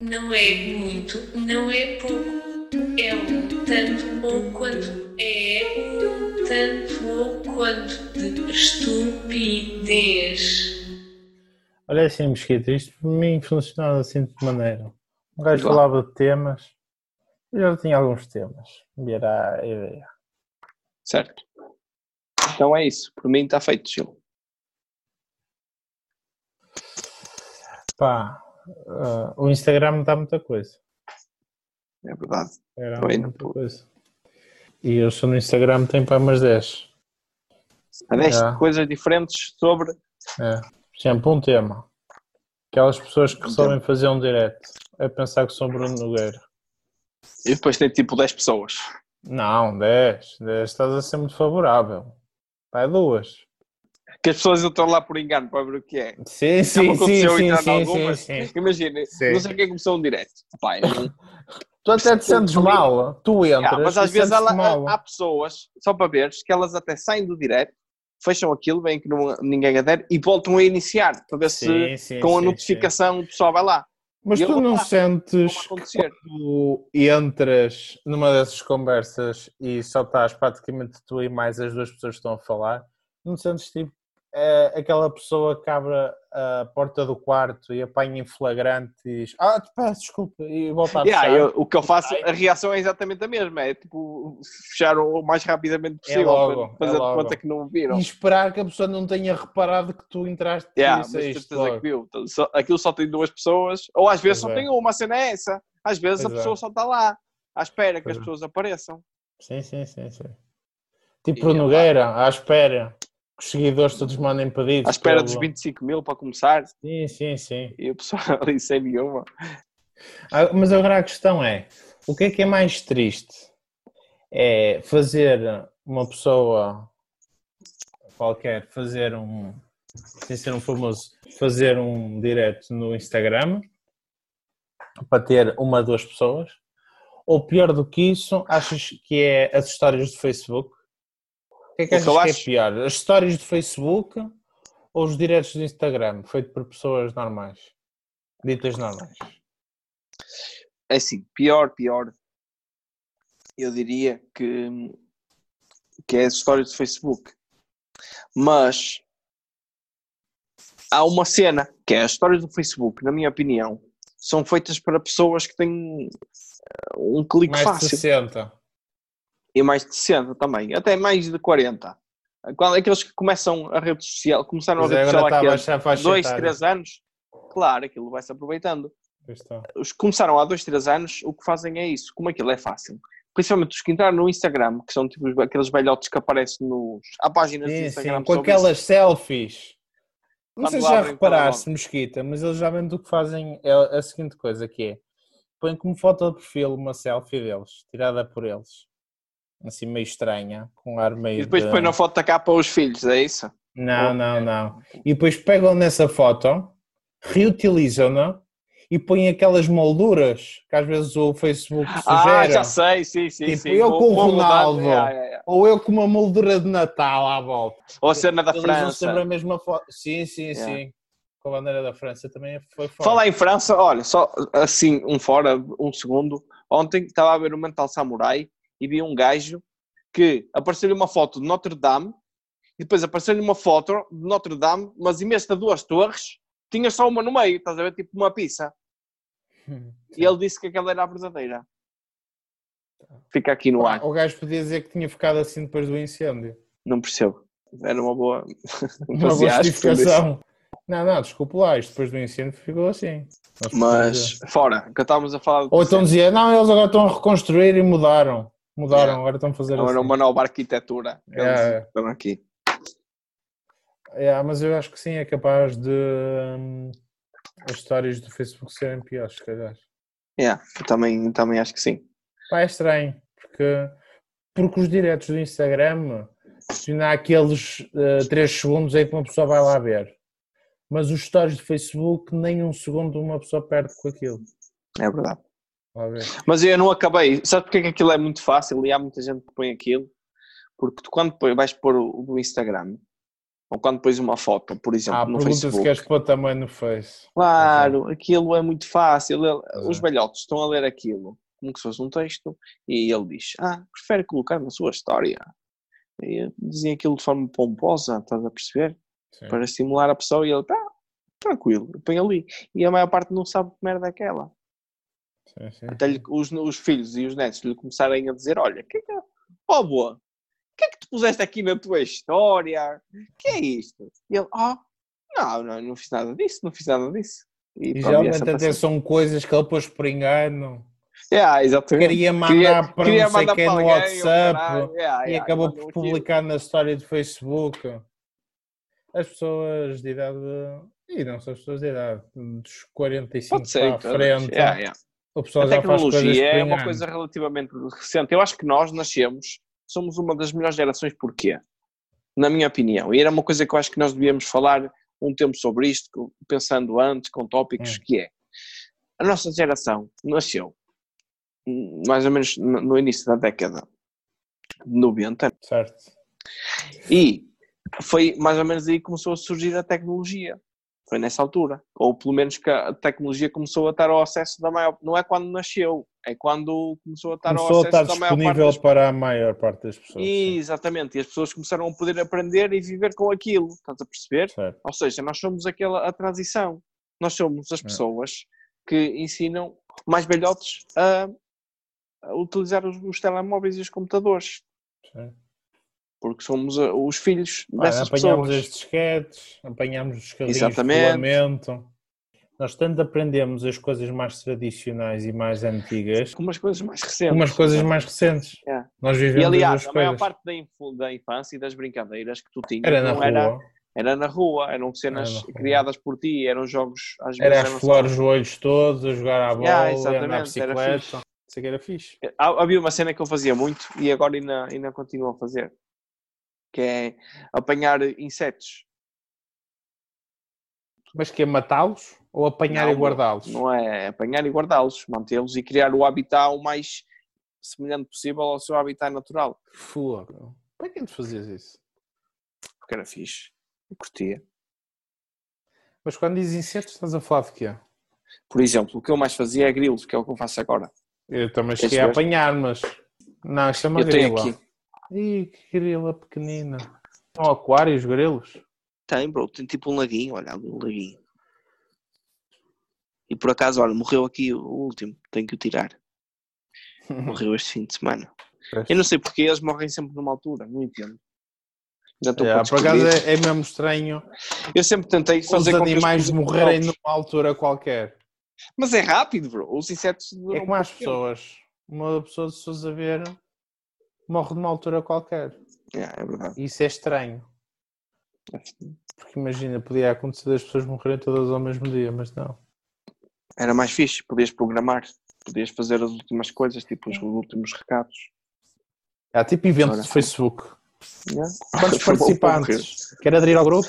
Não é muito, não é pouco. É um tanto ou quanto. É um tanto ou quanto de estupidez. Olha assim, Mesquita, isto para mim funcionava assim de maneira. Um gajo falava de temas, eu já tinha alguns temas, e era a ideia. Certo. Então é isso. Por mim está feito, Gil. Pá, ah, o Instagram dá muita coisa. É verdade. Era Também muita coisa. E eu sou no Instagram, tenho para umas 10. Há 10 Já. coisas diferentes sobre. É. Por exemplo, um tema. Aquelas pessoas que Um resolvem fazer um direct. É pensar que sou Bruno Nogueira. E depois tem tipo 10 pessoas. Não, 10. 10 estás a ser muito favorável. É duas. Que as pessoas entram lá por engano para ver o que é. Sim, Já me sim, sim, aconteceu sim, sim, sim, algumas. sim. Imagina, Sim. não sei quem começou um direto. Não- Tu até te sentes mal. Tu entras. Ah, mas às vezes ela- há pessoas, só para veres, que elas até saem do direto, fecham aquilo, veem que não, ninguém adere e voltam a iniciar para ver se Sim, sim, com a sim, notificação o pessoal vai lá. Mas E tu não sentes acontecer. tu entras numa dessas conversas e só estás praticamente tu e mais as duas pessoas que estão a falar, não sentes tipo é, aquela pessoa que abre a porta do quarto e apanha em flagrante e diz ah, peço desculpa e volta a Yeah, fechar. eu- o que eu faço, a reação é exatamente a mesma, é tipo fechar o mais rapidamente possível logo, para fazer é logo. de conta que não viram. E esperar que a pessoa não tenha reparado que tu entraste Yeah, e mas logo. que viu. Então, só- aquilo só tem duas pessoas, ou às vezes Pois só é. tem uma, a cena é essa. Às vezes a Pois é. pessoa só está lá, à espera que Pois as é. pessoas apareçam. Sim, sim, sim, sim. Tipo E Nogueira, à espera os seguidores todos mandem pedidos. À espera para dos ele- 25 mil para começar Sim, sim, sim. e o pessoal ali sem nenhuma. Ah, Mas agora a questão é: o que é que é mais triste? É fazer uma pessoa qualquer fazer um, sem ser um famoso, fazer um direct no Instagram para ter uma, duas pessoas? Ou pior do que isso, achas que é as histórias do Facebook? O que é que O que eu que, acho- é pior? As histórias do Facebook ou os directs do Instagram, feito por pessoas normais? Ditas normais. É assim, pior, pior. Eu diria que, que é as histórias do Facebook. Mas há uma cena que é as histórias do Facebook, na minha opinião, são feitas para pessoas que têm eh, um clique Mais de fácil. 60. E mais de 60 também, até mais de 40. Quando aqueles que começam a rede social, começaram Pois a é, rede agora social há baixar a faixa 2, etária. 3 anos, claro, aquilo vai-se aproveitando. Está. Os que começaram há 2, 3 anos, o que fazem é isso. Como aquilo é fácil. Principalmente os que entraram no Instagram, que são tipo aqueles velhotes que aparecem nos. Há páginas de Sim, Instagram sim, com aquelas selfies. Não sei se já reparaste. Mesquita, mas eles já vendo o que fazem é a seguinte coisa que é põem como foto de perfil uma selfie deles, tirada por eles. Assim meio estranha, com ar meio E depois de... põe na foto da capa os filhos, é isso? Não, não, não. E depois pegam nessa foto, reutilizam-na e põem aquelas molduras que às vezes o Facebook sugere. Ah, já sei, sim, sim, Tipo, sim. eu Vou- com o Ronaldo. yeah, yeah, yeah. Ou eu com uma moldura de Natal à volta. Ou a cena da França. sempre a mesma foto. Sim, sim, sim. Com a bandeira da França também foi forte. Falar em França, olha, só assim, um fora, um segundo. Ontem estava a ver o Mental Samurai e vi um gajo que apareceu-lhe uma foto de Notre Dame e depois apareceu-lhe uma foto de Notre Dame, mas em vez de duas torres, tinha só uma no meio, estás a ver? Tipo uma pizza. E ele disse que aquela era a verdadeira. Fica aqui no ar. O gajo podia dizer que tinha ficado assim depois do incêndio. Não percebo. Era uma boa. Uma boa justificação. Não, não, desculpe lá, isto depois do incêndio ficou assim. Mas podemos fora, que estávamos a falar Ou então dizia, não, eles agora estão a reconstruir e mudaram. Mudaram, Yeah. agora estão a fazer Agora assim. uma nova arquitetura. Yeah, estão aqui. Yeah, mas eu acho que sim, é capaz de hum, as histórias do Facebook serem piores, se calhar. Yeah, também, também acho que sim. Pá, é estranho, porque, porque os diretos do Instagram, se não há aqueles 3 segundos aí que uma pessoa vai lá ver. Mas os stories do Facebook, nem um segundo uma pessoa perde com aquilo. É verdade. Mas eu não acabei. Sabe porque é que aquilo é muito fácil e há muita gente que põe aquilo? Porque tu quando põe- vais pôr o do Instagram, Ou quando pões uma foto, por exemplo, Ah, no pergunta se Facebook. queres pôr também no Face. Claro, aquilo é muito fácil. Pois os velhotes estão a ler aquilo como que se fosse um texto e ele diz: Ah, prefere colocar na sua história. E dizem aquilo de forma pomposa, estás a perceber? Sim. Para estimular a pessoa e ele, tá, tranquilo, põe ali. E a maior parte não sabe que merda é aquela. Sim, sim. Até lhe- os, os filhos e os netos lhe começarem a dizer: Olha, que é que, oh boa, o que é que tu puseste aqui na tua história? que é isto? E ele: Ah, não, não, não fiz nada disso, não fiz nada disso. E pronto, geralmente até são coisas que ele pôs por engano. Yeah, exatamente. Queria mandar Queria- para queria não sei quem no alguém, WhatsApp caralho. Yeah, e yeah, acabou por publicar na história do Facebook. As pessoas de idade. E não são as pessoas de idade, dos 45 Pode ser. para a frente. Yeah. O pessoal A tecnologia é uma coisa relativamente recente. Eu acho que nós nascemos, somos uma das melhores gerações, porquê? Na minha opinião. E era uma coisa que eu acho que nós devíamos falar um tempo sobre isto, pensando antes, com tópicos, Hum. que é a nossa geração nasceu hum, mais ou menos no no início da década de 90 Certo. e foi mais ou menos aí que começou a surgir a tecnologia. Foi nessa altura. Ou pelo menos que a tecnologia começou a estar ao acesso da maior. Não é quando nasceu, é quando começou a estar Começou ao a estar acesso da maior parte disponível das para a maior parte das pessoas. sim. Exatamente, e as pessoas começaram a poder aprender e viver com aquilo, estás a perceber? Certo. Ou seja, nós somos aquela a transição. Nós somos as É. pessoas que ensinam mais velhotes a, a utilizar os, os telemóveis e os computadores, Sim. Porque somos uh, os filhos dessas apanhámos pessoas. as disquetes, apanhámos os carrinhos Exatamente. de filamento. Nós tanto aprendemos as coisas mais tradicionais e mais antigas, Com umas coisas mais recentes. umas coisas mais recentes. É. Nós E vivemos aliás, as a maior parte da, infância e das brincadeiras que tu tinhas Era na rua, era, era na rua, eram cenas rua. criadas por ti, eram jogos às vezes. era as só- flores os olhos todos, a jogar à bola, Yeah, a andar bicicleta. Isso que era fixe. Há- Havia uma cena que eu fazia muito e agora ainda, ainda continuo a fazer, que é apanhar insetos. Mas que é matá-los ou apanhar Não, e guardá-los? Não é apanhar e guardá-los, mantê-los e criar o habitat o mais semelhante possível ao seu habitat natural. Fogo. Para que tu fazias isso? Porque era fixe. Eu curtia. Mas quando diz insetos, estás a falar de quê? Por exemplo, o que eu mais fazia é grilos, que é o que eu faço agora. Eu também cheguei a apanhar, mas. Não, isto é eu tenho grila. aqui. Ih, que grila pequenina. São aquários, grilos. Tem, bro, tem tipo um laguinho, olha ali um laguinho. E por acaso, olha, morreu aqui o último, tenho que o tirar. Morreu este fim de semana. Eu não sei porque eles morrem sempre numa altura, não entendo. Já estou É, para por acaso é, é mesmo estranho Eu sempre tentei os fazer com que eles animais morrerem numa altura qualquer. Mas é rápido, bro. Os insetos É como as pessoas. Uma pessoa, se fores a ver, morre numa altura qualquer. É, é verdade. Isso é estranho. Porque imagina, podia acontecer as pessoas morrerem todas ao mesmo dia, mas não. Era mais fixe, podias programar, podias fazer as últimas coisas, tipo os últimos recados. Há tipo evento Ora. de Facebook. Yeah. Quantos para morrer. participantes? Quer aderir ao grupo?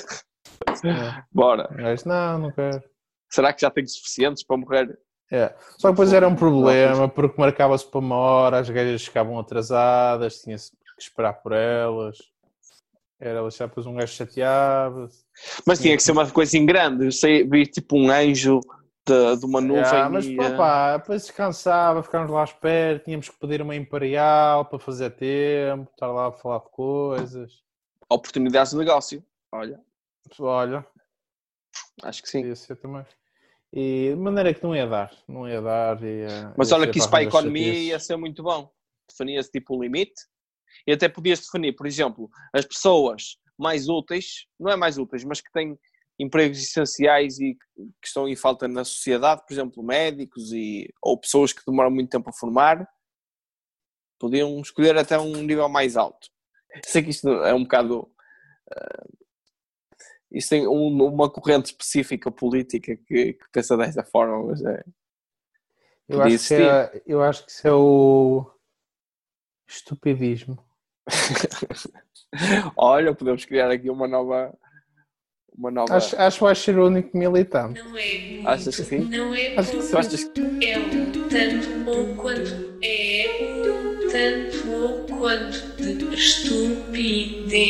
É. Bora. Gajo, Não, não quero. Será que já tenho suficientes para morrer? É. Só que depois era um problema, porque marcava-se para uma hora, as gajas ficavam atrasadas, tinha-se que esperar por elas. Era já depois um gajo chateava-se. Mas tinha que ser uma coisa em grande. Eu sei, vi tipo um anjo de, de uma nuvem. Ah, mas e, pá, eh, pá, depois descansava, ficámos lá à espera, tínhamos que pedir uma imperial para fazer tempo, estar lá a falar de coisas. oportunidades de negócio. Olha, Olha, acho que sim. podia ser também. E de maneira que não ia dar, não ia dar. Ia, Mas ia olha que isso para a economia chatices. ia ser muito bom. Definia-se tipo um limite e até podias definir, por exemplo, as pessoas mais úteis, não é mais úteis, mas que têm empregos essenciais e que estão em falta na sociedade, por exemplo, médicos e, ou pessoas que demoram muito tempo a formar, podiam escolher até um nível mais alto. Sei que isto é um bocado. eh, isto tem um- uma corrente específica política que, que pensa dessa forma, mas é. Eu acho, que é, eu acho que isso é o estupidismo. Olha, podemos criar aqui uma nova. Uma nova. Acho, acho que vais ser o único militante. Não é muito, Achas que sim? não é Acho achas que é um tanto ou quanto, é um tanto ou quanto de estupidez.